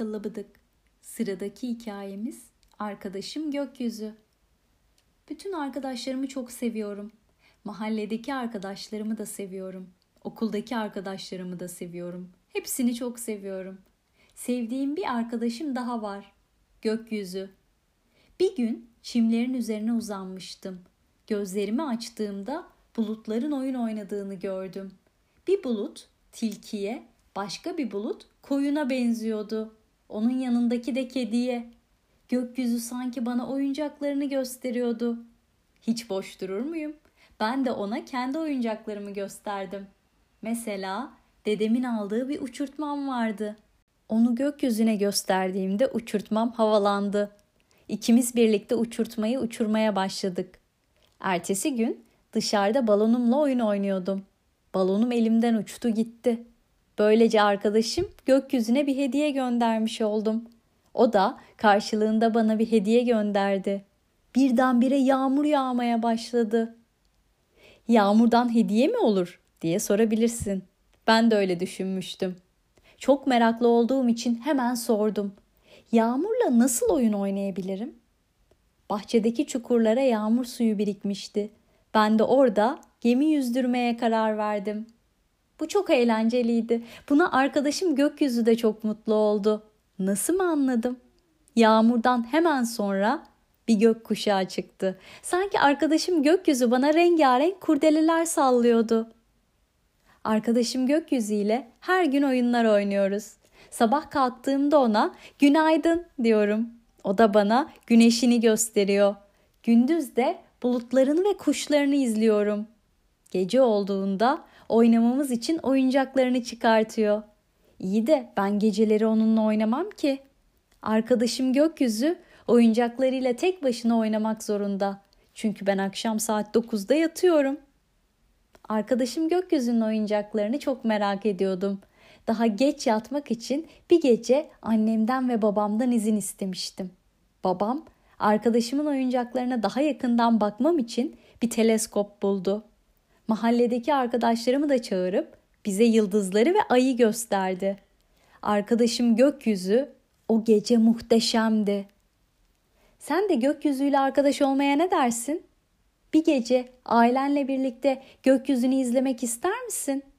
Alabıdık. Sıradaki hikayemiz Arkadaşım Gökyüzü. Bütün arkadaşlarımı çok seviyorum. Mahalledeki arkadaşlarımı da seviyorum. Okuldaki arkadaşlarımı da seviyorum. Hepsini çok seviyorum. Sevdiğim bir arkadaşım daha var. Gökyüzü. Bir gün çimlerin üzerine uzanmıştım. Gözlerimi açtığımda bulutların oyun oynadığını gördüm. Bir bulut tilkiye, başka bir bulut koyuna benziyordu. Onun yanındaki de kediye. Gökyüzü sanki bana oyuncaklarını gösteriyordu. Hiç boş durur muyum? Ben de ona kendi oyuncaklarımı gösterdim. Mesela dedemin aldığı bir uçurtmam vardı. Onu gökyüzüne gösterdiğimde uçurtmam havalandı. İkimiz birlikte uçurtmayı uçurmaya başladık. Ertesi gün dışarıda balonumla oyun oynuyordum. Balonum elimden uçtu gitti. Böylece arkadaşım gökyüzüne bir hediye göndermiş oldum. O da karşılığında bana bir hediye gönderdi. Birdenbire yağmur yağmaya başladı. Yağmurdan hediye mi olur diye sorabilirsin. Ben de öyle düşünmüştüm. Çok meraklı olduğum için hemen sordum. Yağmurla nasıl oyun oynayabilirim? Bahçedeki çukurlara yağmur suyu birikmişti. Ben de orada gemi yüzdürmeye karar verdim. Bu çok eğlenceliydi. Buna arkadaşım gökyüzü de çok mutlu oldu. Nasıl mı anladım? Yağmurdan hemen sonra bir gök kuşağı çıktı. Sanki arkadaşım gökyüzü bana rengarenk kurdeleler sallıyordu. Arkadaşım gökyüzü ile her gün oyunlar oynuyoruz. Sabah kalktığımda ona günaydın diyorum. O da bana güneşini gösteriyor. Gündüz de bulutlarını ve kuşlarını izliyorum. Gece olduğunda oynamamız için oyuncaklarını çıkartıyor. İyi de ben geceleri onunla oynamam ki. Arkadaşım gökyüzü oyuncaklarıyla tek başına oynamak zorunda. Çünkü ben akşam saat 9'da yatıyorum. Arkadaşım gökyüzünün oyuncaklarını çok merak ediyordum. Daha geç yatmak için bir gece annemden ve babamdan izin istemiştim. Babam arkadaşımın oyuncaklarına daha yakından bakmam için bir teleskop buldu. Mahalledeki arkadaşlarımı da çağırıp bize yıldızları ve ayı gösterdi. Arkadaşım gökyüzü o gece muhteşemdi. Sen de gökyüzüyle arkadaş olmaya ne dersin? Bir gece ailenle birlikte gökyüzünü izlemek ister misin?''